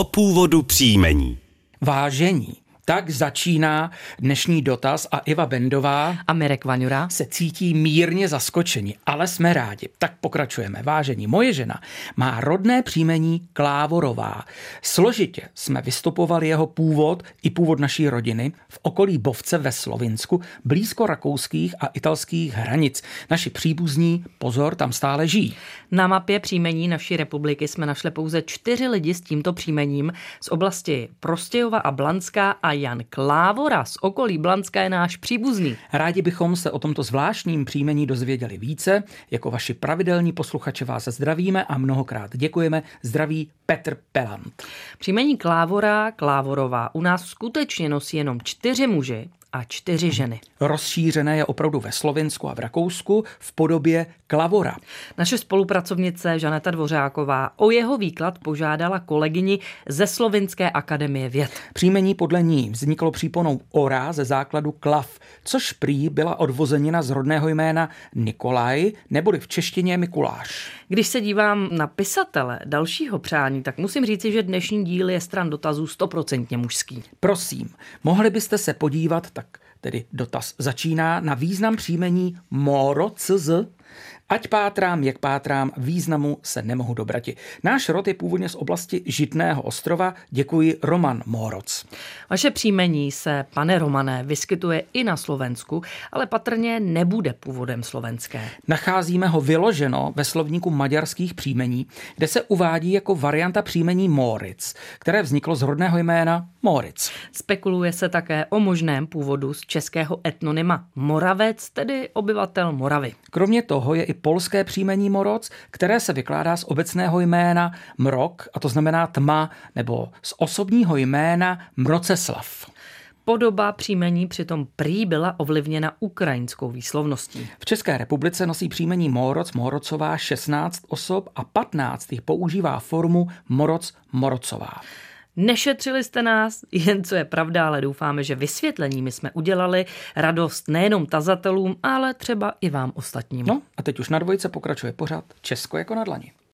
o původu příjmení. Vážení. Tak začíná dnešní dotaz a Iva Bendová a Mirek Vaňura se cítí mírně zaskočeni, ale jsme rádi. Tak pokračujeme. Vážení, moje žena má rodné příjmení Klávorová. Složitě jsme vystupovali jeho původ i původ naší rodiny v okolí Bovce ve Slovinsku, blízko rakouských a italských hranic. Naši příbuzní, pozor, tam stále žijí. Na mapě příjmení naší republiky jsme našli pouze čtyři lidi s tímto příjmením z oblasti Prostějova a Blanská a Jan Klávora z okolí Blanska je náš příbuzný. Rádi bychom se o tomto zvláštním příjmení dozvěděli více. Jako vaši pravidelní posluchače vás zdravíme a mnohokrát děkujeme. Zdraví Petr Pelant. Příjmení Klávora, Klávorová u nás skutečně nosí jenom čtyři muži a čtyři ženy. Rozšířené je opravdu ve Slovensku a v Rakousku v podobě klavora. Naše spolupracovnice Žaneta Dvořáková o jeho výklad požádala kolegyni ze Slovinské akademie věd. Příjmení podle ní vzniklo příponou ora ze základu klav, což prý byla odvozenina z rodného jména Nikolaj, neboli v češtině Mikuláš. Když se dívám na pisatele dalšího přání, tak musím říci, že dnešní díl je stran dotazů stoprocentně mužský. Prosím, mohli byste se podívat, tak tedy dotaz začíná. Na význam příjmení Moro CZ Ať pátrám, jak pátrám, významu se nemohu dobrati. Náš rod je původně z oblasti Žitného ostrova. Děkuji Roman Moroc. Vaše příjmení se, pane Romané, vyskytuje i na Slovensku, ale patrně nebude původem slovenské. Nacházíme ho vyloženo ve slovníku maďarských příjmení, kde se uvádí jako varianta příjmení Moritz, které vzniklo z rodného jména Moritz. Spekuluje se také o možném původu z českého etnonyma Moravec, tedy obyvatel Moravy. Kromě toho je i polské příjmení Moroc, které se vykládá z obecného jména Mrok, a to znamená tma, nebo z osobního jména Mroceslav. Podoba příjmení přitom prý byla ovlivněna ukrajinskou výslovností. V České republice nosí příjmení Moroc Morocová 16 osob a 15 jich používá formu Moroc Morocová. Nešetřili jste nás, jen co je pravda, ale doufáme, že vysvětleními jsme udělali radost nejenom tazatelům, ale třeba i vám ostatním. No a teď už na dvojce pokračuje pořád Česko jako na dlani.